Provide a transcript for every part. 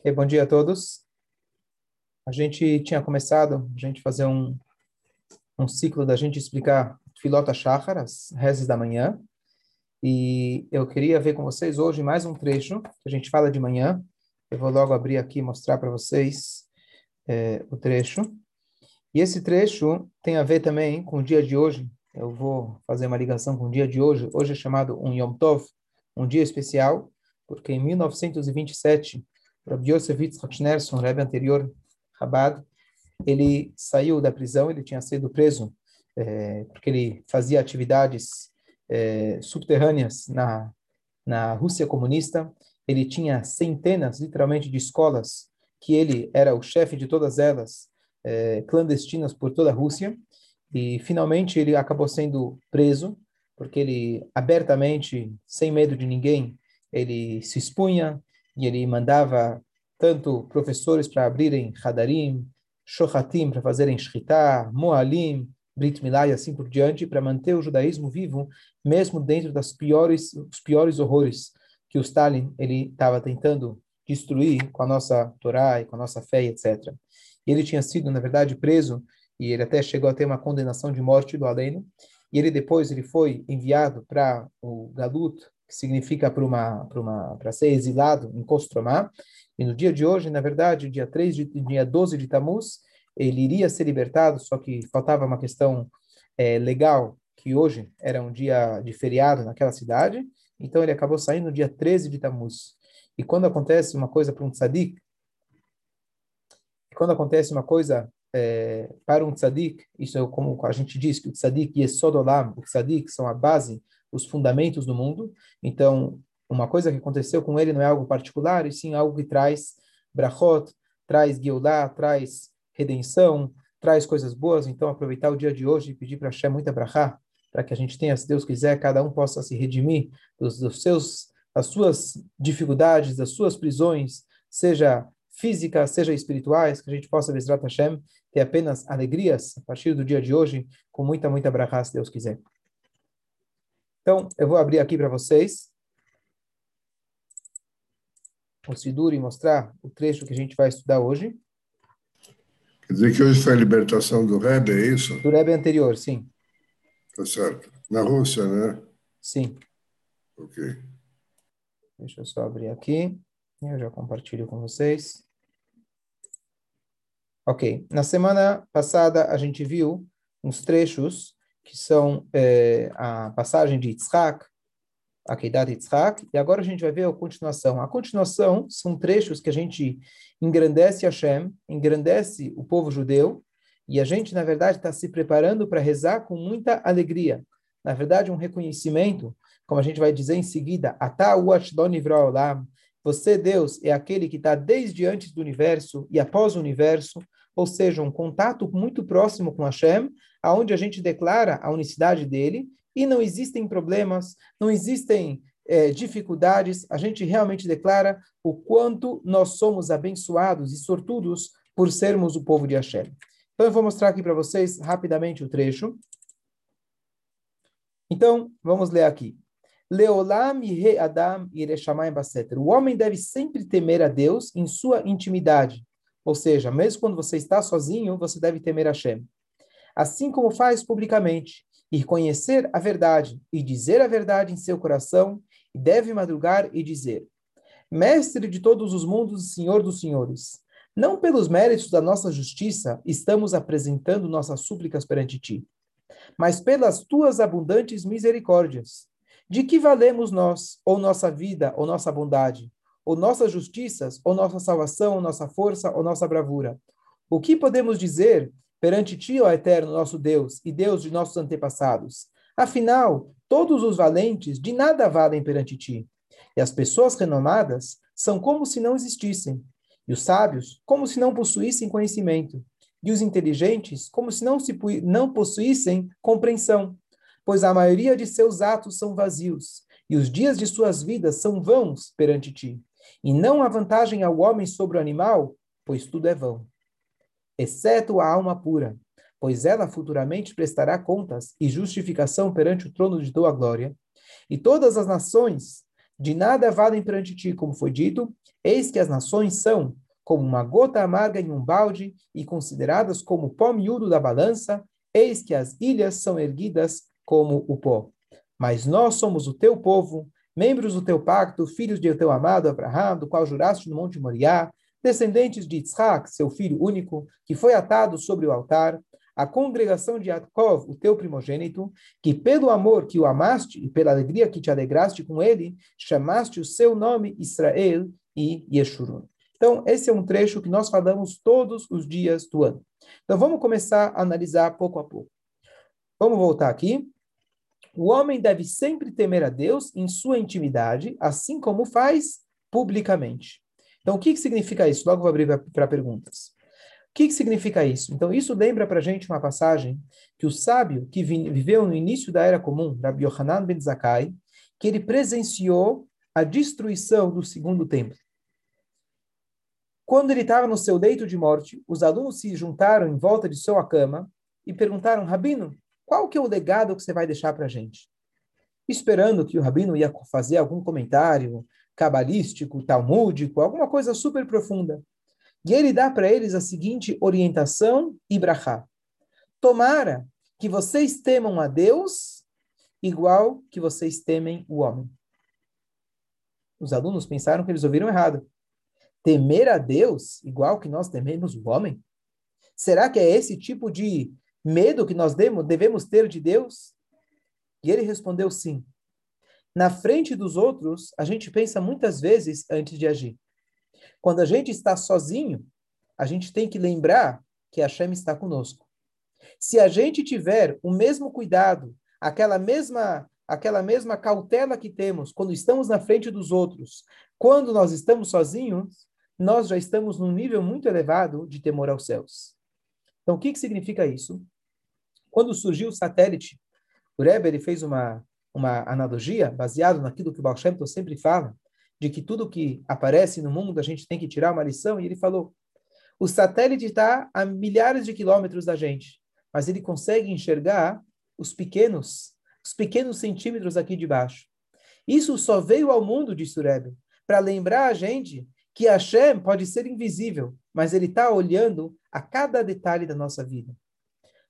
Okay, bom dia a todos. A gente tinha começado a gente fazer um, um ciclo da gente explicar Filota Shachar, as rezes da manhã, e eu queria ver com vocês hoje mais um trecho que a gente fala de manhã. Eu vou logo abrir aqui e mostrar para vocês é, o trecho. E esse trecho tem a ver também com o dia de hoje. Eu vou fazer uma ligação com o dia de hoje. Hoje é chamado um Yom Tov, um dia especial, porque em 1927 Rabbi Yosef Yitzhak Schneerson, Rebbe anterior, Chabad, ele saiu da prisão, ele tinha sido preso é, porque ele fazia atividades é, subterrâneas na, na Rússia comunista. Ele tinha centenas, literalmente, de escolas que ele era o chefe de todas elas, é, clandestinas por toda a Rússia. E, finalmente, ele acabou sendo preso, porque ele abertamente, sem medo de ninguém, ele se expunha, e ele mandava tanto professores para abrirem Hadarim, Shohatim para fazerem Shritá, Moalim, Brit Milá e assim por diante, para manter o judaísmo vivo, mesmo dentro das piores, os piores horrores que o Stalin ele estava tentando destruir com a nossa Torá e com a nossa fé, etc. Ele tinha sido, na verdade, preso e ele até chegou a ter uma condenação de morte do Aleno. E ele depois ele foi enviado para o Galut, que significa para uma uma ser exilado em Kostromá. E no dia de hoje, na verdade, dia 3 de dia 12 de Tammuz, ele iria ser libertado, só que faltava uma questão é, legal, que hoje era um dia de feriado naquela cidade, então ele acabou saindo no dia 13 de Tammuz. E quando acontece uma coisa para um tzadik, quando acontece uma coisa é, para um tzadik, isso é como a gente diz que o tzadik e Sodolam, o tzadik são a base os fundamentos do mundo. Então, uma coisa que aconteceu com ele não é algo particular, e sim algo que traz brachot, traz Geulah, traz redenção, traz coisas boas. Então, aproveitar o dia de hoje e pedir para Hashem muita brachá, para que a gente tenha, se Deus quiser, cada um possa se redimir dos, dos seus, das suas dificuldades, das suas prisões, seja físicas, seja espirituais, que a gente possa, Bezrat Hashem, ter apenas alegrias a partir do dia de hoje, com muita, muita brachá, se Deus quiser. Então, eu vou abrir aqui para vocês o Sidur e mostrar o trecho que a gente vai estudar hoje. Quer dizer que hoje foi a libertação do Rebbe, é isso? Do Rebbe anterior, sim. Tá certo. Na Rússia, né? Sim. Ok. Deixa eu só abrir aqui. Eu já compartilho com vocês. Ok. Na semana passada, a gente viu uns trechos que são é, a passagem de Yitzhak, a Keidat Yitzhak, e agora a gente vai ver a continuação. A continuação são trechos que a gente engrandece Hashem, engrandece o povo judeu, e a gente, na verdade, está se preparando para rezar com muita alegria. Na verdade, um reconhecimento, como a gente vai dizer em seguida, Olam, você, Deus, é aquele que está desde antes do universo e após o universo, ou seja, um contato muito próximo com Hashem, aonde a gente declara a unicidade dele e não existem problemas, não existem é, dificuldades, a gente realmente declara o quanto nós somos abençoados e sortudos por sermos o povo de Hashem. Então eu vou mostrar aqui para vocês rapidamente o trecho. Então, vamos ler aqui. Leolam Adam O homem deve sempre temer a Deus em sua intimidade. Ou seja, mesmo quando você está sozinho, você deve temer Hashem assim como faz publicamente, e conhecer a verdade e dizer a verdade em seu coração, e deve madrugar e dizer: Mestre de todos os mundos e Senhor dos senhores, não pelos méritos da nossa justiça estamos apresentando nossas súplicas perante ti, mas pelas tuas abundantes misericórdias. De que valemos nós, ou nossa vida, ou nossa bondade, ou nossas justiças, ou nossa salvação, ou nossa força, ou nossa bravura? O que podemos dizer perante ti, ó eterno nosso Deus e Deus de nossos antepassados. Afinal, todos os valentes de nada valem perante ti. E as pessoas renomadas são como se não existissem, e os sábios como se não possuíssem conhecimento, e os inteligentes como se não, se, não possuíssem compreensão, pois a maioria de seus atos são vazios, e os dias de suas vidas são vãos perante ti. E não há vantagem ao homem sobre o animal, pois tudo é vão exceto a alma pura, pois ela futuramente prestará contas e justificação perante o trono de tua glória. E todas as nações De nada valem perante ti, como foi dito, eis que as nações são como uma gota amarga em um balde e consideradas como pó miúdo da balança, eis que as ilhas são erguidas como o pó. Mas nós somos o teu povo, membros do teu pacto, filhos de teu amado Abraão, do qual juraste no Monte Moriá, descendentes de Isaac, seu filho único, que foi atado sobre o altar, a congregação de Yaakov, o teu primogênito, que pelo amor que o amaste e pela alegria que te alegraste com ele, chamaste o seu nome Israel e Yeshurun. Então, esse é um trecho que nós falamos todos os dias do ano. Então, vamos começar a analisar pouco a pouco. Vamos voltar aqui. O homem deve sempre temer a Deus em sua intimidade, assim como faz publicamente. Então, o que, que significa isso? Logo vou abrir para perguntas. O que, que significa isso? Então, isso lembra para a gente uma passagem que o sábio que viveu no início da Era Comum, Rabbi Yohanan ben Zakkai, que ele presenciou a destruição do segundo templo. Quando ele estava no seu leito de morte, os alunos se juntaram em volta de sua cama e perguntaram, Rabino, qual que é o legado que você vai deixar para a gente? Esperando que o Rabino ia fazer algum comentário, cabalístico, talmúdico, alguma coisa super profunda. E ele dá para eles a seguinte orientação e. Tomara que vocês temam a Deus igual que vocês temem o homem. Os alunos pensaram que eles ouviram errado. Temer a Deus igual que nós tememos o homem? Será que é esse tipo de medo que nós devemos ter de Deus? E ele respondeu sim na frente dos outros, a gente pensa muitas vezes antes de agir. Quando a gente está sozinho, a gente tem que lembrar que a Hashem está conosco. Se a gente tiver o mesmo cuidado, aquela mesma aquela mesma cautela que temos quando estamos na frente dos outros, quando nós estamos sozinhos, nós já estamos num nível muito elevado de temor aos céus. Então, o que, que significa isso? Quando surgiu o satélite, o Rebbe ele fez uma uma analogia baseado naquilo que o Baal Shem Tov sempre fala, de que tudo que aparece no mundo a gente tem que tirar uma lição, e ele falou, o satélite está a milhares de quilômetros da gente, mas ele consegue enxergar os pequenos, os pequenos centímetros aqui de baixo. Isso só veio ao mundo, de Rebbe, para lembrar a gente que Hashem pode ser invisível, mas ele está olhando a cada detalhe da nossa vida.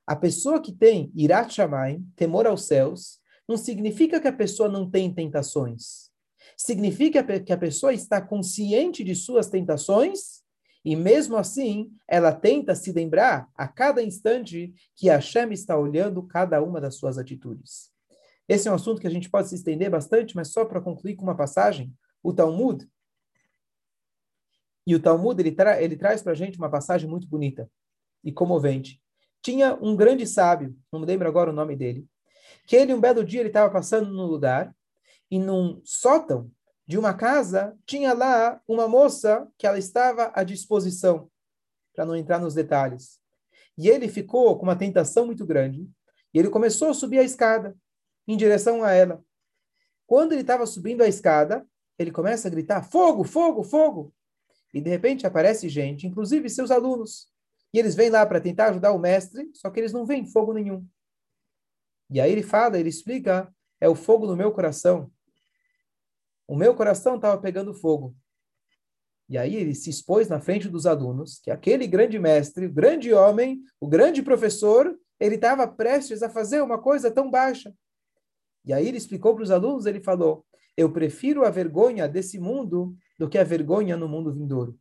A pessoa que tem Irat Shamayim, temor aos céus, não significa que a pessoa não tem tentações. Significa que a pessoa está consciente de suas tentações e, mesmo assim, ela tenta se lembrar a cada instante que Hashem está olhando cada uma das suas atitudes. Esse é um assunto que a gente pode se estender bastante, mas só para concluir com uma passagem, o Talmud. E o Talmud ele, tra ele traz para a gente uma passagem muito bonita e comovente. Tinha um grande sábio, não me lembro agora o nome dele, que ele, um belo dia, ele estava passando num lugar e num sótão de uma casa tinha lá uma moça que ela estava à disposição, para não entrar nos detalhes. E ele ficou com uma tentação muito grande e ele começou a subir a escada em direção a ela. Quando ele estava subindo a escada, ele começa a gritar: fogo, fogo, fogo! E de repente aparece gente, inclusive seus alunos. E eles vêm lá para tentar ajudar o mestre, só que eles não veem fogo nenhum. E aí ele fala, ele explica, é o fogo no meu coração. O meu coração estava pegando fogo. E aí ele se expôs na frente dos alunos, que aquele grande mestre, o grande homem, o grande professor, ele estava prestes a fazer uma coisa tão baixa. E aí ele explicou para os alunos, ele falou, eu prefiro a vergonha desse mundo do que a vergonha no mundo vindouro.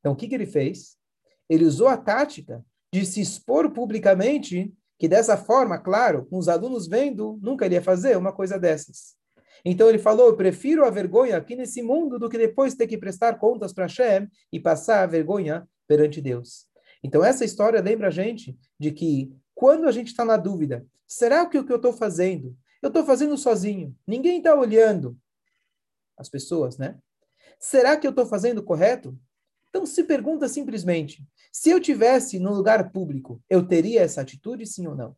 Então, o que, que ele fez? Ele usou a tática de se expor publicamente que dessa forma, claro, com os alunos vendo, nunca iria fazer uma coisa dessas. Então ele falou: Eu prefiro a vergonha aqui nesse mundo do que depois ter que prestar contas para Hashem e passar a vergonha perante Deus. Então essa história lembra a gente de que quando a gente está na dúvida, será que o que eu estou fazendo, eu estou fazendo sozinho, ninguém está olhando as pessoas, né? Será que eu estou fazendo correto? Então se pergunta simplesmente: se eu tivesse no lugar público, eu teria essa atitude, sim ou não?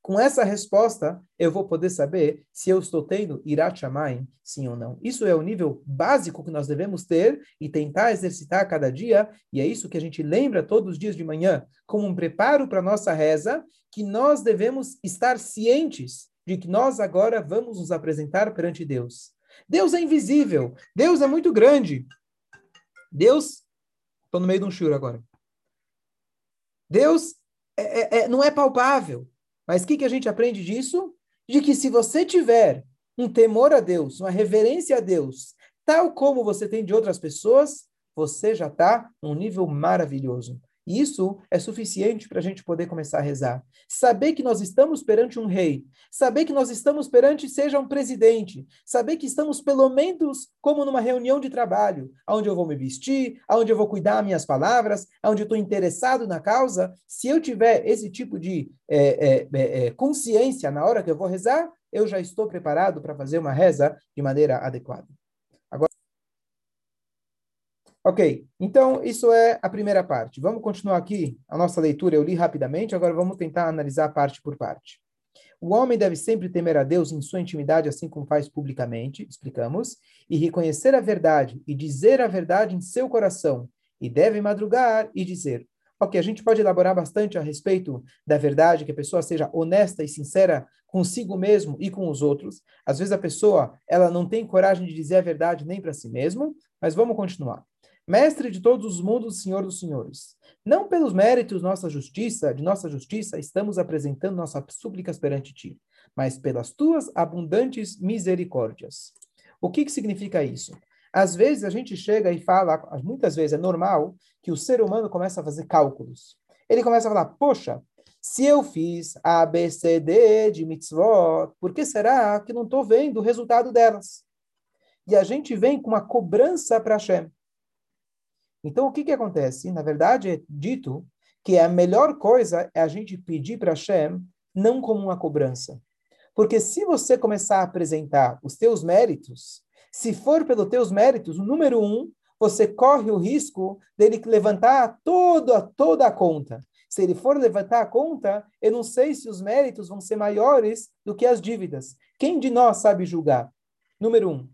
Com essa resposta, eu vou poder saber se eu estou tendo irat shamayim, sim ou não. Isso é o nível básico que nós devemos ter e tentar exercitar a cada dia, e é isso que a gente lembra todos os dias de manhã, como um preparo para a nossa reza, que nós devemos estar cientes de que nós agora vamos nos apresentar perante Deus. Deus é invisível. Deus é muito grande. Deus. Estou no meio de um choro agora. Deus é, é, é, não é palpável. Mas o que, que a gente aprende disso? De que se você tiver um temor a Deus, uma reverência a Deus, tal como você tem de outras pessoas, você já está num nível maravilhoso. Isso é suficiente para a gente poder começar a rezar. Saber que nós estamos perante um rei, saber que nós estamos perante, seja um presidente, saber que estamos pelo menos como numa reunião de trabalho, onde eu vou me vestir, onde eu vou cuidar das minhas palavras, onde eu estou interessado na causa. Se eu tiver esse tipo de é, é, é, consciência na hora que eu vou rezar, eu já estou preparado para fazer uma reza de maneira adequada. Ok, então isso é a primeira parte. Vamos continuar aqui a nossa leitura. Eu li rapidamente, agora vamos tentar analisar parte por parte. O homem deve sempre temer a Deus em sua intimidade, assim como faz publicamente, explicamos, e reconhecer a verdade e dizer a verdade em seu coração, e deve madrugar e dizer. Ok, a gente pode elaborar bastante a respeito da verdade, que a pessoa seja honesta e sincera consigo mesmo e com os outros. Às vezes a pessoa ela não tem coragem de dizer a verdade nem para si mesmo, mas vamos continuar. Mestre de todos os mundos, Senhor dos senhores. Não pelos méritos nossa justiça, de nossa justiça, estamos apresentando nossas súplicas perante ti, mas pelas tuas abundantes misericórdias. O que, que significa isso? Às vezes a gente chega e fala, muitas vezes é normal que o ser humano começa a fazer cálculos. Ele começa a falar, poxa, se eu fiz A, de mitzvot, por que será que não estou vendo o resultado delas? E a gente vem com uma cobrança para Hashem. Então, o que, que acontece? Na verdade, é dito que a melhor coisa é a gente pedir para Hashem não como uma cobrança. Porque se você começar a apresentar os teus méritos, se for pelos teus méritos, o número um, você corre o risco dele levantar toda, toda a conta. Se ele for levantar a conta, eu não sei se os méritos vão ser maiores do que as dívidas. Quem de nós sabe julgar? Número um.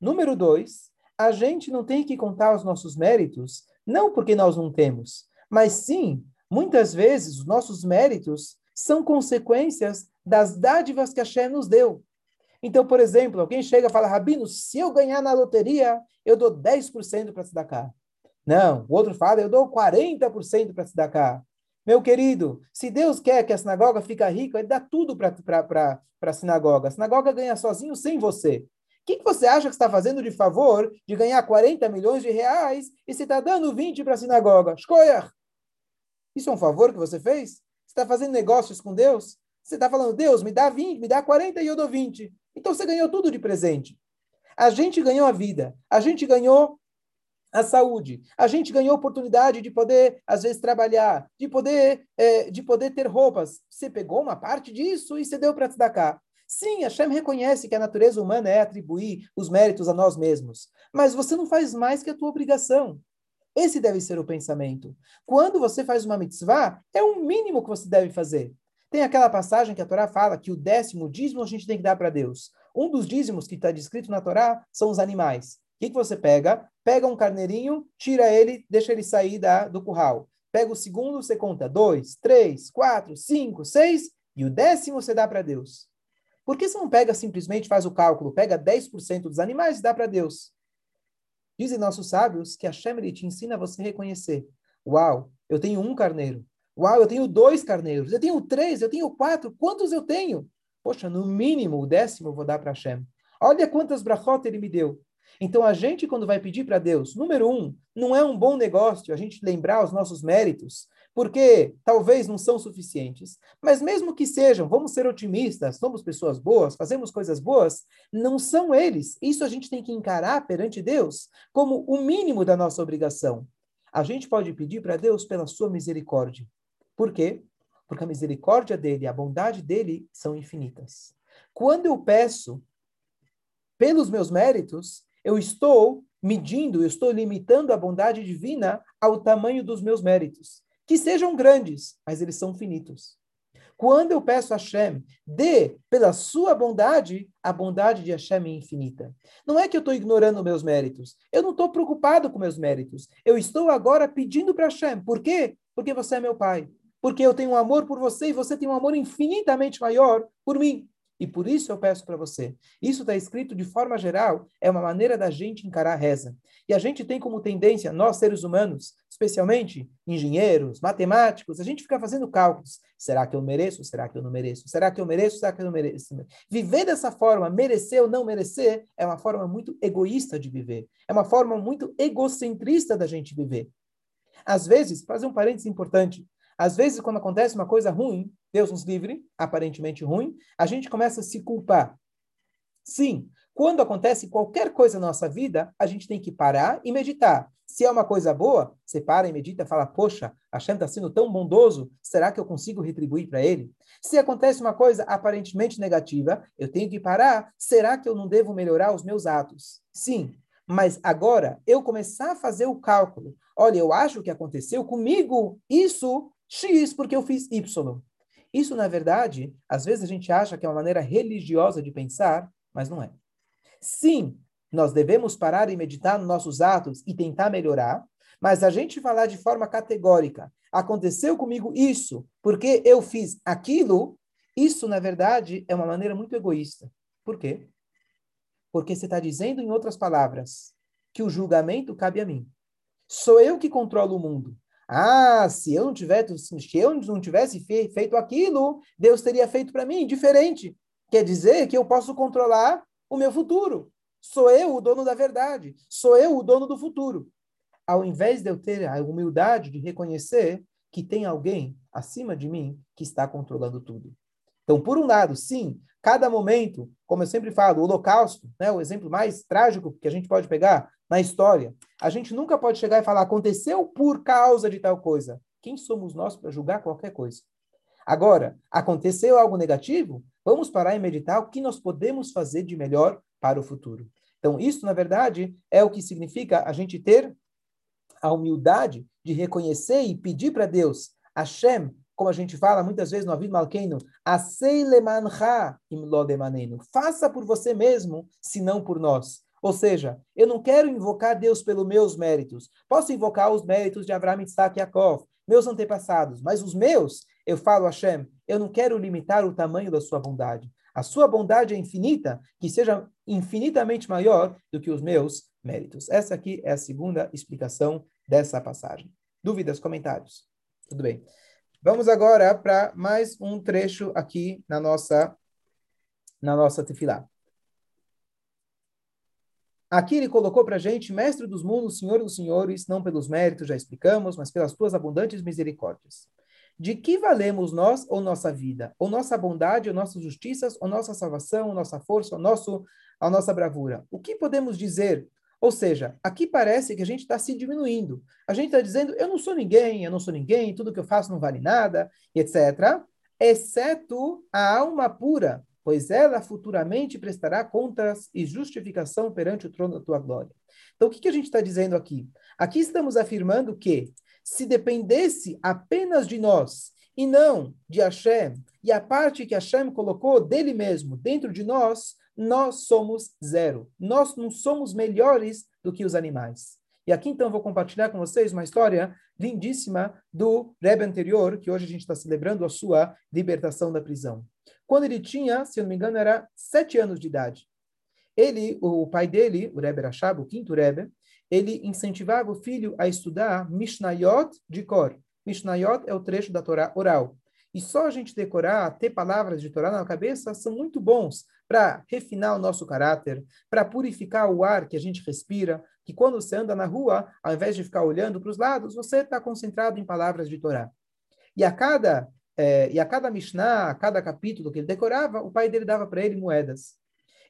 Número dois, a gente não tem que contar os nossos méritos, não porque nós não temos, mas sim, muitas vezes, os nossos méritos são consequências das dádivas que a Shem nos deu. Então, por exemplo, alguém chega e fala, Rabino, se eu ganhar na loteria, eu dou 10% para se dar cá. Não, o outro fala, eu dou 40% para se dar cá. Meu querido, se Deus quer que a sinagoga fique rica, ele dá tudo para a sinagoga. A sinagoga ganha sozinho sem você que, que você acha que está fazendo de favor de ganhar 40 milhões de reais e você está dando 20 para a sinagoga? Escolha! Isso é um favor que você fez? Você está fazendo negócios com Deus? Você está falando, Deus, me dá 20, me dá 40 e eu dou 20. Então você ganhou tudo de presente. A gente ganhou a vida, a gente ganhou a saúde, a gente ganhou oportunidade de poder, às vezes, trabalhar, de poder, é, de poder ter roupas. Você pegou uma parte disso e você deu para cá. Sim, Hashem reconhece que a natureza humana é atribuir os méritos a nós mesmos, mas você não faz mais que a tua obrigação. Esse deve ser o pensamento. Quando você faz uma mitzvah, é o mínimo que você deve fazer. Tem aquela passagem que a Torá fala que o décimo dízimo a gente tem que dar para Deus. Um dos dízimos que está descrito na Torá são os animais. O que, que você pega? Pega um carneirinho, tira ele, deixa ele sair da, do curral. Pega o segundo, você conta dois, três, quatro, cinco, seis, e o décimo você dá para Deus. Por que você não pega simplesmente, faz o cálculo, pega 10% dos animais e dá para Deus? Dizem nossos sábios que a Shemri te ensina a você reconhecer. Uau, eu tenho um carneiro. Uau, eu tenho dois carneiros. Eu tenho três, eu tenho quatro. Quantos eu tenho? Poxa, no mínimo o décimo eu vou dar para Hashem. Olha quantas brachot ele me deu. Então, a gente, quando vai pedir para Deus, número um, não é um bom negócio a gente lembrar os nossos méritos, porque talvez não são suficientes. Mas mesmo que sejam, vamos ser otimistas, somos pessoas boas, fazemos coisas boas, não são eles. Isso a gente tem que encarar perante Deus como o mínimo da nossa obrigação. A gente pode pedir para Deus pela sua misericórdia. Por quê? Porque a misericórdia dele, a bondade dele são infinitas. Quando eu peço pelos meus méritos, eu estou medindo, eu estou limitando a bondade divina ao tamanho dos meus méritos que sejam grandes, mas eles são finitos. Quando eu peço a Hashem, dê pela sua bondade, a bondade de Hashem é infinita. Não é que eu estou ignorando meus méritos. Eu não estou preocupado com meus méritos. Eu estou agora pedindo para Hashem. Por quê? Porque você é meu pai. Porque eu tenho um amor por você e você tem um amor infinitamente maior por mim. E por isso eu peço para você. Isso está escrito de forma geral, é uma maneira da gente encarar a reza. E a gente tem como tendência, nós seres humanos, especialmente engenheiros, matemáticos, a gente fica fazendo cálculos. Será que eu mereço? Será que eu não mereço? Será que eu mereço? Será que eu não mereço? Viver dessa forma, merecer ou não merecer, é uma forma muito egoísta de viver. É uma forma muito egocentrista da gente viver. Às vezes, fazer um parênteses importante, às vezes, quando acontece uma coisa ruim, Deus nos livre, aparentemente ruim, a gente começa a se culpar. Sim, quando acontece qualquer coisa na nossa vida, a gente tem que parar e meditar. Se é uma coisa boa, você para e medita e fala, poxa, Hashem está sendo tão bondoso, será que eu consigo retribuir para ele? Se acontece uma coisa aparentemente negativa, eu tenho que parar, será que eu não devo melhorar os meus atos? Sim, mas agora eu começar a fazer o cálculo. Olha, eu acho que aconteceu comigo isso X porque eu fiz Y. Isso, na verdade, às vezes a gente acha que é uma maneira religiosa de pensar, mas não é. Sim, nós devemos parar e meditar nos nossos atos e tentar melhorar, mas a gente falar de forma categórica, aconteceu comigo isso porque eu fiz aquilo, isso, na verdade, é uma maneira muito egoísta. Por quê? Porque você está dizendo, em outras palavras, que o julgamento cabe a mim. Sou eu que controlo o mundo. Ah, se eu não tivesse, se eu não tivesse feito aquilo, Deus teria feito para mim diferente. Quer dizer que eu posso controlar o meu futuro. Sou eu o dono da verdade. Sou eu o dono do futuro. Ao invés de eu ter a humildade de reconhecer que tem alguém acima de mim que está controlando tudo. Então, por um lado, sim, cada momento, como eu sempre falo, o Holocausto, né, o exemplo mais trágico que a gente pode pegar na história, a gente nunca pode chegar e falar aconteceu por causa de tal coisa. Quem somos nós para julgar qualquer coisa? Agora, aconteceu algo negativo? Vamos parar e meditar o que nós podemos fazer de melhor para o futuro. Então, isso, na verdade, é o que significa a gente ter a humildade de reconhecer e pedir para Deus, Hashem, como a gente fala muitas vezes no Avid Malkeino, faça por você mesmo, se não por nós. Ou seja, eu não quero invocar Deus pelos meus méritos. Posso invocar os méritos de Abraão, Isaac e Yaakov, meus antepassados, mas os meus, eu falo a Hashem, eu não quero limitar o tamanho da sua bondade. A sua bondade é infinita, que seja infinitamente maior do que os meus méritos. Essa aqui é a segunda explicação dessa passagem. Dúvidas, comentários? Tudo bem. Vamos agora para mais um trecho aqui na nossa na nossa tefilá. Aqui ele colocou para a gente, mestre dos mundos, senhor dos senhores, não pelos méritos, já explicamos, mas pelas tuas abundantes misericórdias. De que valemos nós ou nossa vida, ou nossa bondade, ou nossas justiças, ou nossa salvação, ou nossa força, ou nosso, a nossa bravura? O que podemos dizer? Ou seja, aqui parece que a gente está se diminuindo. A gente está dizendo, eu não sou ninguém, eu não sou ninguém, tudo que eu faço não vale nada, etc. Exceto a alma pura, pois ela futuramente prestará contas e justificação perante o trono da tua glória. Então, o que, que a gente está dizendo aqui? Aqui estamos afirmando que, se dependesse apenas de nós e não de Hashem, e a parte que Hashem colocou dele mesmo dentro de nós, nós somos zero. Nós não somos melhores do que os animais. E aqui então vou compartilhar com vocês uma história lindíssima do Rebbe anterior, que hoje a gente está celebrando a sua libertação da prisão. Quando ele tinha, se eu não me engano, era sete anos de idade. Ele, o pai dele, o Rebbe Rashab, o quinto Rebbe, ele incentivava o filho a estudar Mishnayot de cor. Mishnayot é o trecho da Torá oral. E só a gente decorar, ter palavras de Torá na cabeça, são muito bons para refinar o nosso caráter, para purificar o ar que a gente respira, que quando você anda na rua, ao invés de ficar olhando para os lados, você está concentrado em palavras de Torá. E a cada é, e a cada Mishnah, a cada capítulo que ele decorava, o pai dele dava para ele moedas.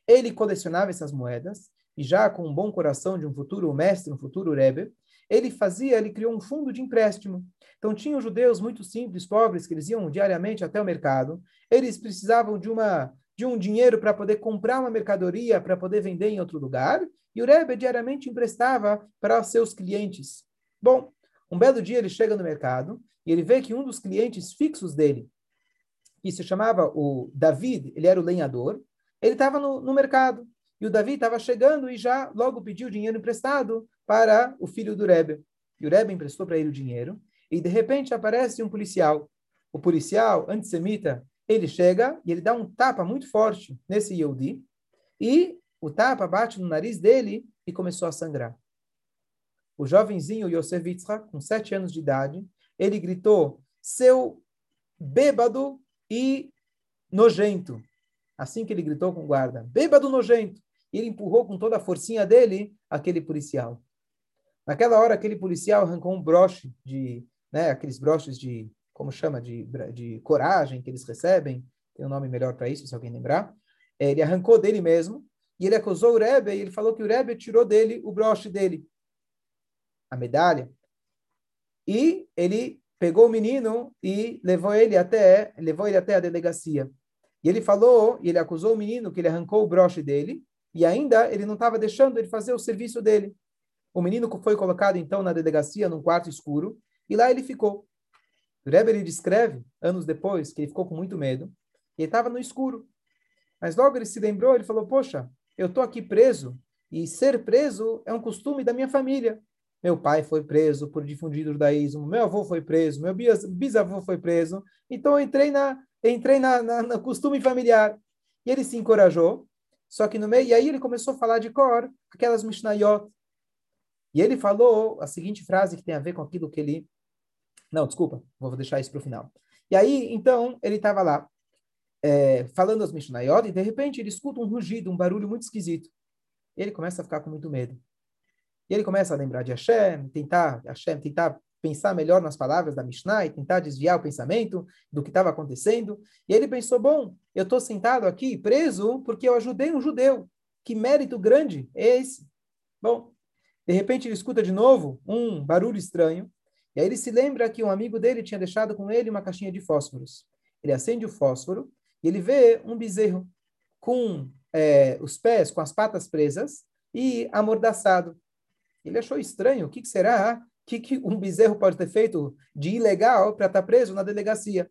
Ele colecionava essas moedas, e já com um bom coração de um futuro mestre, um futuro Rebbe, ele fazia, ele criou um fundo de empréstimo. Então, tinham judeus muito simples, pobres, que eles iam diariamente até o mercado, eles precisavam de uma de um dinheiro para poder comprar uma mercadoria para poder vender em outro lugar, e o Rebbe diariamente emprestava para seus clientes. Bom, um belo dia ele chega no mercado e ele vê que um dos clientes fixos dele, que se chamava o David, ele era o lenhador, ele estava no, no mercado. E o Davi estava chegando e já logo pediu dinheiro emprestado para o filho do Rebbe. E o Rebbe emprestou para ele o dinheiro. E de repente aparece um policial. O policial, antissemita, ele chega e ele dá um tapa muito forte nesse Yehudi, e o tapa bate no nariz dele e começou a sangrar. O jovenzinho Yosef Yitzhak, com sete anos de idade, ele gritou, seu bêbado e nojento. Assim que ele gritou com o guarda, bêbado nojento. E ele empurrou com toda a forcinha dele aquele policial. Naquela hora, aquele policial arrancou um broche de, né, aqueles broches de, como chama, de, de coragem que eles recebem, tem um nome melhor para isso, se alguém lembrar. É, ele arrancou dele mesmo, e ele acusou o Rebbe, e ele falou que o Rebbe tirou dele o broche dele, a medalha. E ele pegou o menino e levou ele até, levou ele até a delegacia. E ele falou, e ele acusou o menino que ele arrancou o broche dele, e ainda ele não estava deixando ele fazer o serviço dele. O menino foi colocado, então, na delegacia, num quarto escuro, e lá ele ficou. O descreve, anos depois, que ele ficou com muito medo, e estava no escuro. Mas logo ele se lembrou, ele falou, poxa, eu estou aqui preso, e ser preso é um costume da minha família. Meu pai foi preso por difundir o judaísmo, meu avô foi preso, meu bisavô foi preso, então eu entrei na entrei na, na, no costume familiar. E ele se encorajou, só que no meio, e aí ele começou a falar de cor, aquelas Mishnayot, e ele falou a seguinte frase que tem a ver com aquilo que ele. Não, desculpa, vou deixar isso para o final. E aí, então, ele estava lá, é, falando as Mishnayot, e de repente ele escuta um rugido, um barulho muito esquisito. E ele começa a ficar com muito medo. E ele começa a lembrar de Hashem, tentar, Hashem, tentar pensar melhor nas palavras da Mishnah e tentar desviar o pensamento do que estava acontecendo. E ele pensou: bom, eu estou sentado aqui preso porque eu ajudei um judeu. Que mérito grande é esse? Bom, de repente ele escuta de novo um barulho estranho, e aí ele se lembra que um amigo dele tinha deixado com ele uma caixinha de fósforos. Ele acende o fósforo e ele vê um bezerro com é, os pés, com as patas presas e amordaçado. Ele achou estranho, o que, que será? O que, que um bezerro pode ter feito de ilegal para estar tá preso na delegacia?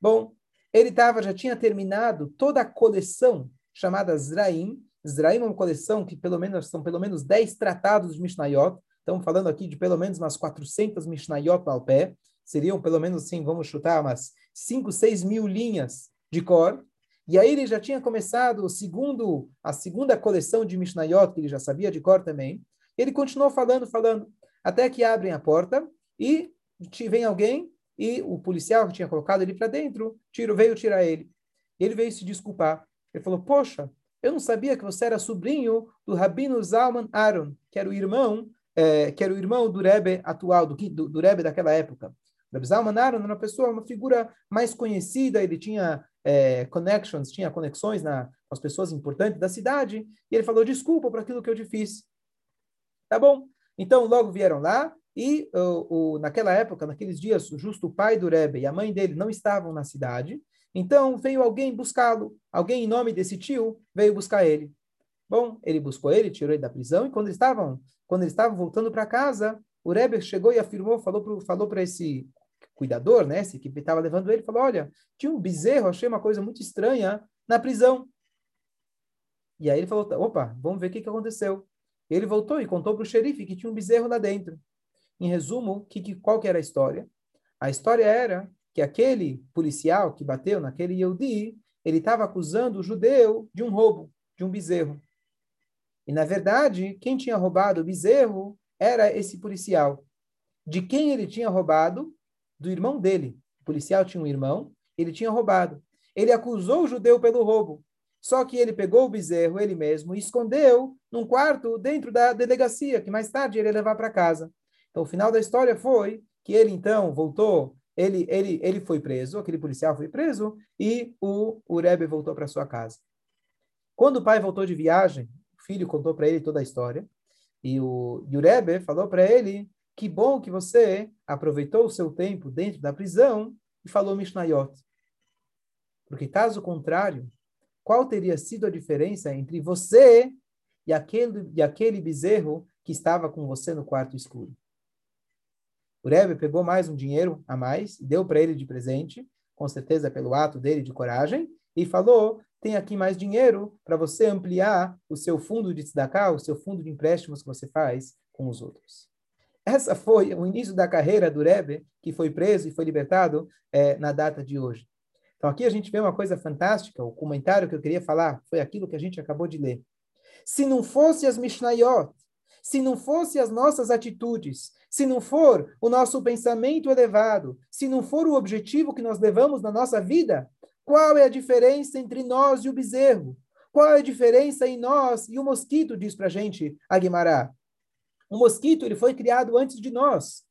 Bom, ele tava, já tinha terminado toda a coleção chamada Zraim, Zraim é uma coleção que pelo menos são pelo menos 10 tratados de Mishnayot. Estamos falando aqui de pelo menos umas 400 Mishnayot ao pé. Seriam pelo menos, assim, vamos chutar, umas 5, 6 mil linhas de cor. E aí ele já tinha começado o segundo, a segunda coleção de Mishnayot, que ele já sabia de cor também. Ele continuou falando, falando, até que abrem a porta e vem alguém e o policial que tinha colocado ele para dentro tiro, veio tirar ele. Ele veio se desculpar. Ele falou, poxa, eu não sabia que você era sobrinho do Rabino Zalman Aaron, que era o irmão, é, que era o irmão do Rebbe atual, do, do, do Rebbe daquela época. O Rebbe Zalman Aaron era uma pessoa, uma figura mais conhecida, ele tinha é, connections, tinha conexões na, com as pessoas importantes da cidade, e ele falou, desculpa por aquilo que eu te fiz. Tá bom? Então, logo vieram lá, e o, o, naquela época, naqueles dias, justo o pai do Rebbe e a mãe dele não estavam na cidade, então veio alguém buscá-lo. Alguém em nome desse tio veio buscar ele. Bom, ele buscou ele, tirou ele da prisão e quando eles estavam, quando eles estavam voltando para casa, o Rebbe chegou e afirmou, falou para falou esse cuidador, né, esse que estava levando ele, falou: "Olha, tinha um bezerro, achei uma coisa muito estranha na prisão". E aí ele falou: "Opa, vamos ver o que, que aconteceu". Ele voltou e contou para o xerife que tinha um bezerro lá dentro. Em resumo, que, que, qual que era a história? A história era que aquele policial que bateu naquele Yehudi, ele estava acusando o judeu de um roubo, de um bezerro. E, na verdade, quem tinha roubado o bezerro era esse policial. De quem ele tinha roubado? Do irmão dele. O policial tinha um irmão, ele tinha roubado. Ele acusou o judeu pelo roubo. Só que ele pegou o bezerro ele mesmo e escondeu num quarto dentro da delegacia, que mais tarde ele ia levar para casa. Então, o final da história foi que ele, então, voltou ele, ele, ele foi preso, aquele policial foi preso, e o, o Rebbe voltou para sua casa. Quando o pai voltou de viagem, o filho contou para ele toda a história, e o, e o Rebbe falou para ele, que bom que você aproveitou o seu tempo dentro da prisão e falou Mishnayot. Porque caso contrário, qual teria sido a diferença entre você e aquele, e aquele bezerro que estava com você no quarto escuro? O Rebbe pegou mais um dinheiro a mais, deu para ele de presente, com certeza pelo ato dele de coragem, e falou: tem aqui mais dinheiro para você ampliar o seu fundo de tzedakah, o seu fundo de empréstimos que você faz com os outros. Essa foi o início da carreira do Rebbe, que foi preso e foi libertado é, na data de hoje. Então aqui a gente vê uma coisa fantástica, o comentário que eu queria falar foi aquilo que a gente acabou de ler. Se não fosse as Mishnayot, se não fosse as nossas atitudes, se não for o nosso pensamento elevado, se não for o objetivo que nós levamos na nossa vida, qual é a diferença entre nós e o bezerro? Qual é a diferença em nós e o mosquito, diz para a gente Aguimará? O mosquito ele foi criado antes de nós.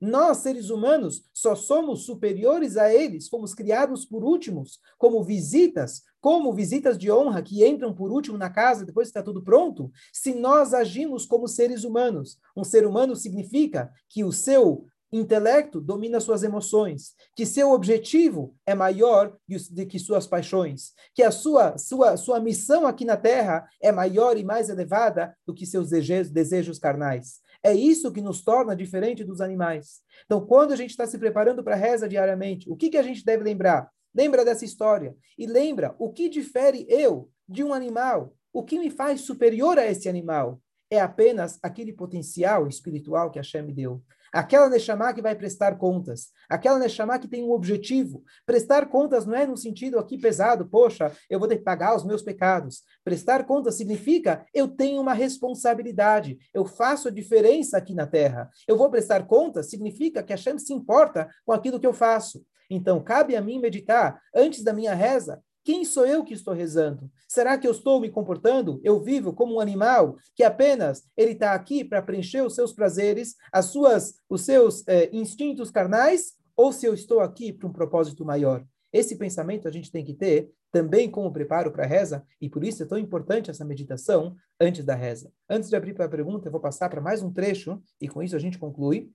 Nós, seres humanos, só somos superiores a eles, fomos criados por últimos, como visitas, como visitas de honra que entram por último na casa depois que está tudo pronto, se nós agimos como seres humanos. Um ser humano significa que o seu intelecto domina suas emoções, que seu objetivo é maior do que suas paixões, que a sua, sua, sua missão aqui na Terra é maior e mais elevada do que seus desejos, desejos carnais. É isso que nos torna diferente dos animais. Então, quando a gente está se preparando para a reza diariamente, o que, que a gente deve lembrar? Lembra dessa história e lembra o que difere eu de um animal, o que me faz superior a esse animal é apenas aquele potencial espiritual que Hashem me deu. Aquela Neshama que vai prestar contas. Aquela Neshama que tem um objetivo. Prestar contas não é no sentido aqui pesado, poxa, eu vou ter que pagar os meus pecados. Prestar contas significa eu tenho uma responsabilidade. Eu faço a diferença aqui na terra. Eu vou prestar contas significa que a Hashem se importa com aquilo que eu faço. Então, cabe a mim meditar antes da minha reza quem sou eu que estou rezando? Será que eu estou me comportando? Eu vivo como um animal que apenas ele está aqui para preencher os seus prazeres, as suas, os seus eh, instintos carnais? Ou se eu estou aqui para um propósito maior? Esse pensamento a gente tem que ter também como preparo para a reza, e por isso é tão importante essa meditação antes da reza. Antes de abrir para a pergunta, eu vou passar para mais um trecho, e com isso a gente conclui.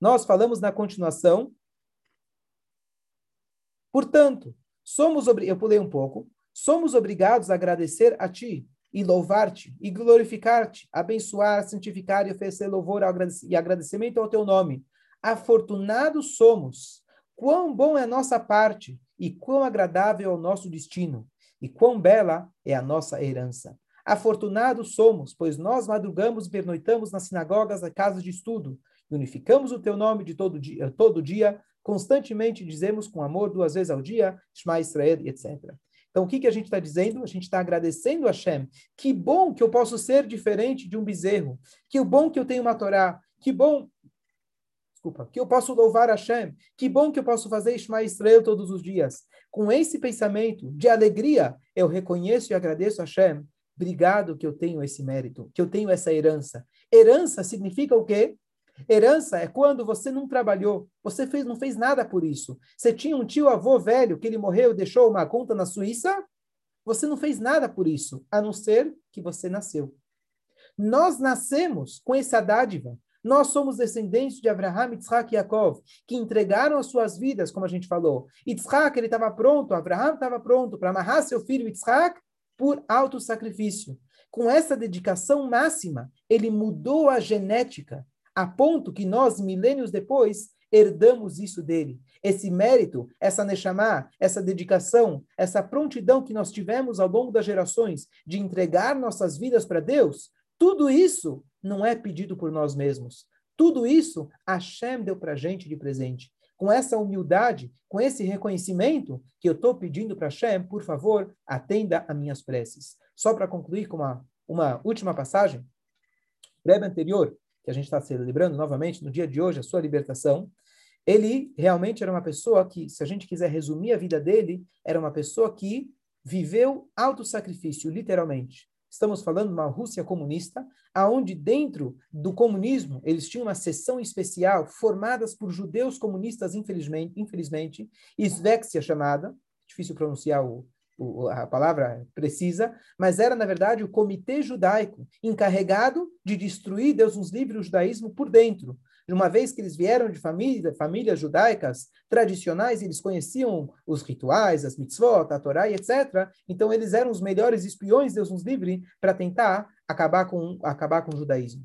Nós falamos na continuação. Portanto, Somos eu pulei um pouco. Somos obrigados a agradecer a ti e louvar-te e glorificar-te, abençoar, santificar e oferecer louvor e agradecimento ao teu nome. Afortunados somos. Quão bom é a nossa parte e quão agradável é o nosso destino e quão bela é a nossa herança. Afortunados somos, pois nós madrugamos e pernoitamos nas sinagogas e casas de estudo, e unificamos o teu nome de todo dia, todo dia constantemente dizemos com amor duas vezes ao dia, Shema Israel, etc. Então, o que, que a gente está dizendo? A gente está agradecendo a Hashem. Que bom que eu posso ser diferente de um bezerro. Que bom que eu tenho uma Torá. Que bom desculpa, que eu posso louvar a Hashem. Que bom que eu posso fazer Shema Israel todos os dias. Com esse pensamento de alegria, eu reconheço e agradeço a Hashem. Obrigado que eu tenho esse mérito, que eu tenho essa herança. Herança significa o quê? Herança é quando você não trabalhou, você fez, não fez nada por isso. Você tinha um tio avô velho que ele morreu deixou uma conta na Suíça, você não fez nada por isso, a não ser que você nasceu. Nós nascemos com essa dádiva. Nós somos descendentes de Abraham, Yitzhak e Yaakov, que entregaram as suas vidas, como a gente falou. Yitzhak, ele estava pronto, Abraham estava pronto para amarrar seu filho Yitzhak por alto sacrifício. Com essa dedicação máxima, ele mudou a genética a ponto que nós, milênios depois, herdamos isso dele. Esse mérito, essa Neshama, essa dedicação, essa prontidão que nós tivemos ao longo das gerações de entregar nossas vidas para Deus, tudo isso não é pedido por nós mesmos. Tudo isso Hashem deu para a gente de presente. Com essa humildade, com esse reconhecimento que eu estou pedindo para Hashem, por favor, atenda a minhas preces. Só para concluir com uma, uma última passagem, breve anterior, que a gente está celebrando novamente no dia de hoje, a sua libertação, ele realmente era uma pessoa que, se a gente quiser resumir a vida dele, era uma pessoa que viveu auto-sacrifício, literalmente. Estamos falando de uma Rússia comunista, aonde dentro do comunismo eles tinham uma seção especial formadas por judeus comunistas, infelizmente, infelizmente, Svexia chamada, difícil pronunciar o, a palavra precisa, mas era, na verdade, o comitê judaico encarregado de destruir Deus nos livre o judaísmo por dentro. Uma vez que eles vieram de família, famílias judaicas tradicionais, eles conheciam os rituais, as mitzvot, a Torá etc. Então, eles eram os melhores espiões, Deus nos livre, para tentar acabar com, acabar com o judaísmo.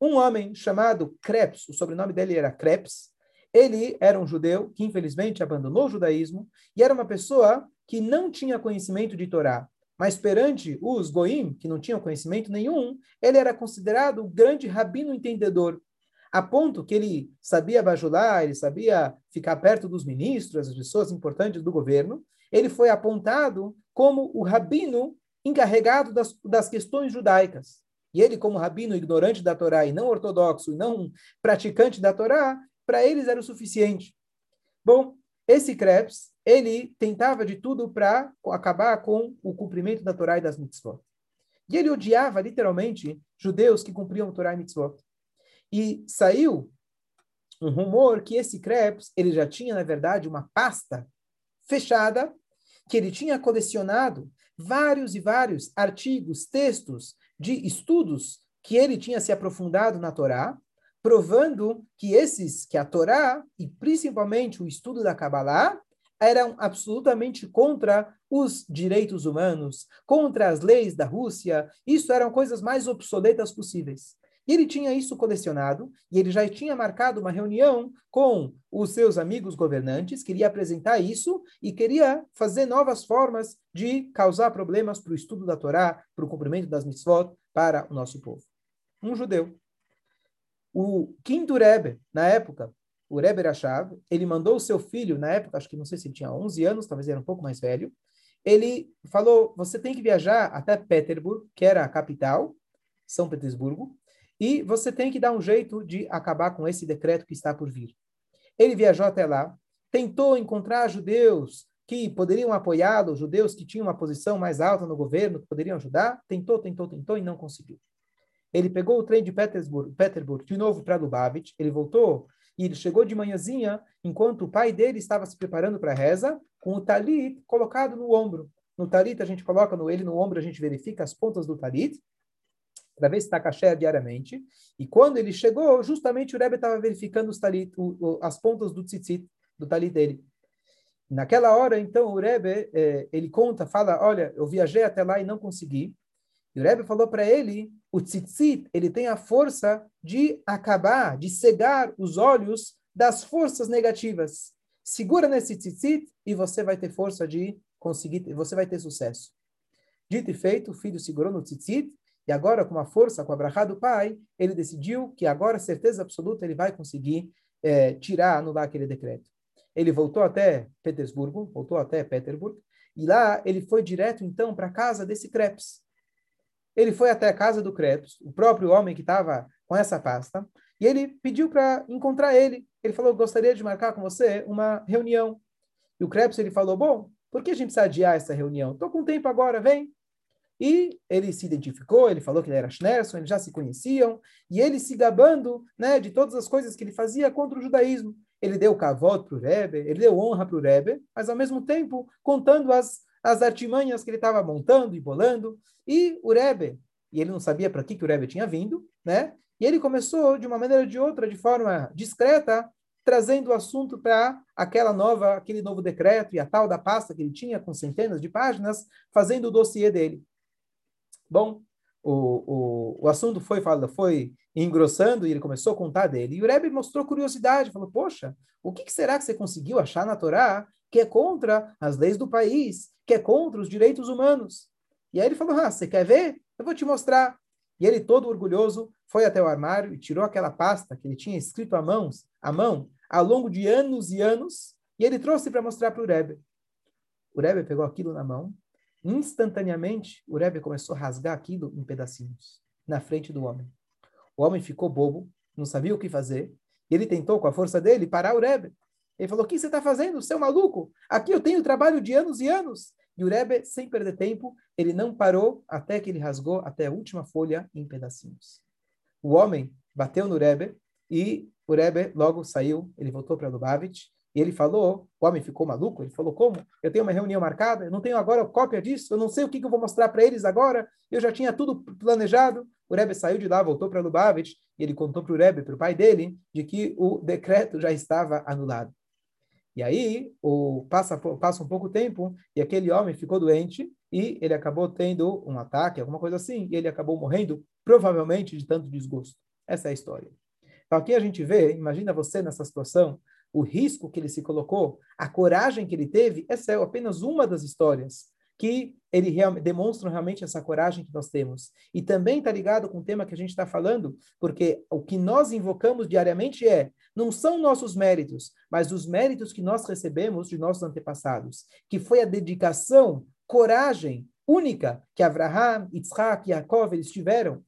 Um homem chamado Krebs, o sobrenome dele era Krebs, ele era um judeu que, infelizmente, abandonou o judaísmo e era uma pessoa que não tinha conhecimento de Torá. Mas perante os goim, que não tinham conhecimento nenhum, ele era considerado o grande rabino entendedor. a ponto que ele sabia bajular, ele sabia ficar perto dos ministros, as pessoas importantes do governo. Ele foi apontado como o rabino encarregado das, das questões judaicas. E ele, como rabino ignorante da Torá e não ortodoxo, e não praticante da Torá, para eles era o suficiente. Bom, esse Krebs, ele tentava de tudo para acabar com o cumprimento da Torá e das mitzvot. E ele odiava, literalmente, judeus que cumpriam Torá e mitzvot. E saiu um rumor que esse Krebs, ele já tinha, na verdade, uma pasta fechada, que ele tinha colecionado vários e vários artigos, textos de estudos que ele tinha se aprofundado na Torá, provando que esses, que a Torá e principalmente o estudo da Kabbalah, eram absolutamente contra os direitos humanos, contra as leis da Rússia. Isso eram coisas mais obsoletas possíveis. E ele tinha isso colecionado, e ele já tinha marcado uma reunião com os seus amigos governantes, queria apresentar isso e queria fazer novas formas de causar problemas para o estudo da Torá, para o cumprimento das mitzvot para o nosso povo. Um judeu. O quinto Rebbe, na época, o Rebbe Rashav, ele mandou o seu filho, na época, acho que não sei se ele tinha 11 anos, talvez era um pouco mais velho, ele falou, você tem que viajar até Petersburg, que era a capital, São Petersburgo, e você tem que dar um jeito de acabar com esse decreto que está por vir. Ele viajou até lá, tentou encontrar judeus que poderiam apoiá-lo, judeus que tinham uma posição mais alta no governo, que poderiam ajudar, tentou, tentou, tentou e não conseguiu. Ele pegou o trem de Petersburg, Petersburg de novo para Lubavitch, ele voltou e ele chegou de manhãzinha, enquanto o pai dele estava se preparando para a reza, com o talit colocado no ombro. No talit, a gente coloca no, ele no ombro, a gente verifica as pontas do talit, para ver se está caché diariamente. E quando ele chegou, justamente o Rebbe estava verificando os talit, o, o, as pontas do tzitzit, do talit dele. Naquela hora, então, o Rebbe, eh, ele conta, fala, olha, eu viajei até lá e não consegui. E o Rebbe falou para ele, o tzitzit, ele tem a força de acabar, de cegar os olhos das forças negativas. Segura nesse tzitzit e você vai ter força de conseguir, você vai ter sucesso. Dito e feito, o filho segurou no tzitzit e agora, com a força, com a brachá do pai, ele decidiu que agora, certeza absoluta, ele vai conseguir é, tirar, anular aquele decreto. Ele voltou até Petersburgo, voltou até Petersburg, e lá ele foi direto, então, para a casa desse Krebs. Ele foi até a casa do Krebs, o próprio homem que estava com essa pasta, e ele pediu para encontrar ele. Ele falou, gostaria de marcar com você uma reunião. E o Krebs, ele falou, bom, por que a gente precisa adiar essa reunião? Estou com tempo agora, vem. E ele se identificou, ele falou que ele era Schneerson, eles já se conheciam, e ele se gabando né, de todas as coisas que ele fazia contra o judaísmo. Ele deu cavalo para o Rebbe, ele deu honra para o Rebbe, mas ao mesmo tempo contando as, as artimanhas que ele estava montando e bolando. E o Rebbe, e ele não sabia para que, que o Rebbe tinha vindo, né? E ele começou, de uma maneira ou de outra, de forma discreta, trazendo o assunto para aquela nova, aquele novo decreto e a tal da pasta que ele tinha com centenas de páginas, fazendo o dossiê dele. Bom, o, o, o assunto foi, foi engrossando e ele começou a contar dele. E o Rebbe mostrou curiosidade, falou, poxa, o que, que será que você conseguiu achar na Torá que é contra as leis do país, que é contra os direitos humanos? E aí ele falou, ah, você quer ver? Eu vou te mostrar. E ele, todo orgulhoso, foi até o armário e tirou aquela pasta que ele tinha escrito à mão, à mão ao longo de anos e anos, e ele trouxe para mostrar para o Rebbe. O Rebbe pegou aquilo na mão Instantaneamente, o Rebbe começou a rasgar aquilo em pedacinhos, na frente do homem. O homem ficou bobo, não sabia o que fazer, e ele tentou, com a força dele, parar o Rebbe. Ele falou, o que você está fazendo, seu maluco? Aqui eu tenho trabalho de anos e anos. E o Rebbe, sem perder tempo, ele não parou até que ele rasgou até a última folha em pedacinhos. O homem bateu no Rebbe e o Rebbe logo saiu, ele voltou para Lubavitch e ele falou, o homem ficou maluco, ele falou, como? Eu tenho uma reunião marcada, eu não tenho agora cópia disso, eu não sei o que, que eu vou mostrar para eles agora, eu já tinha tudo planejado. O Rebbe saiu de lá, voltou para Lubavitch, e ele contou para o Rebbe, para o pai dele, de que o decreto já estava anulado. E aí, o, passa, passa um pouco tempo, e aquele homem ficou doente, e ele acabou tendo um ataque, alguma coisa assim, e ele acabou morrendo, provavelmente de tanto desgosto. Essa é a história. Então aqui a gente vê, imagina você nessa situação, o risco que ele se colocou, a coragem que ele teve, essa é apenas uma das histórias que ele real, demonstram realmente essa coragem que nós temos. E também está ligado com o tema que a gente está falando, porque o que nós invocamos diariamente é, não são nossos méritos, mas os méritos que nós recebemos de nossos antepassados, que foi a dedicação, coragem única que Abraham, Isaac e Jacob eles tiveram,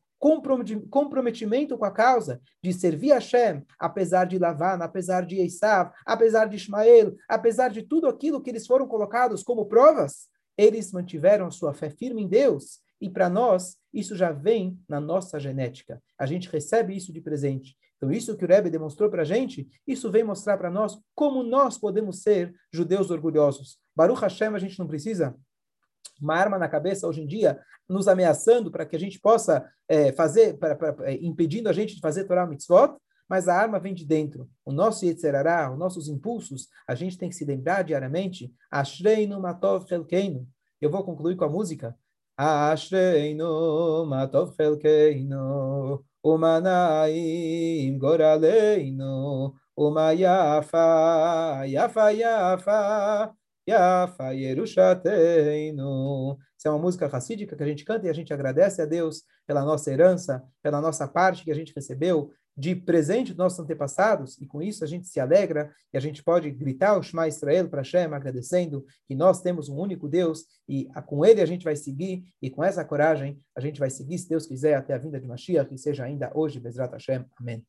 comprometimento com a causa de servir a Hashem, apesar de Lavan, apesar de Esav, apesar de Ismael, apesar de tudo aquilo que eles foram colocados como provas, eles mantiveram a sua fé firme em Deus. E para nós, isso já vem na nossa genética. A gente recebe isso de presente. Então, isso que o Rebbe demonstrou para a gente, isso vem mostrar para nós como nós podemos ser judeus orgulhosos. Baruch Hashem, a gente não precisa uma arma na cabeça hoje em dia, nos ameaçando para que a gente possa é, fazer, pra, pra, é, impedindo a gente de fazer Torah Mitzvot, mas a arma vem de dentro. O nosso Yetzerará, os nossos impulsos, a gente tem que se lembrar diariamente. Ashreinu matov chelkeinu. Eu vou concluir com a música. Ashreinu matov chelkeinu. Umanaim goraleinu. Uma yafa, yafa, yafa. Yafa Yerushateinu. Essa é uma música racídica que a gente canta e a gente agradece a Deus pela nossa herança, pela nossa parte que a gente recebeu de presente dos nossos antepassados, e com isso a gente se alegra e a gente pode gritar o Shema Israel para Hashem, agradecendo que nós temos um único Deus e com ele a gente vai seguir, e com essa coragem a gente vai seguir, se Deus quiser, até a vinda de Mashiach, que seja ainda hoje, Bezrat Hashem. Amém.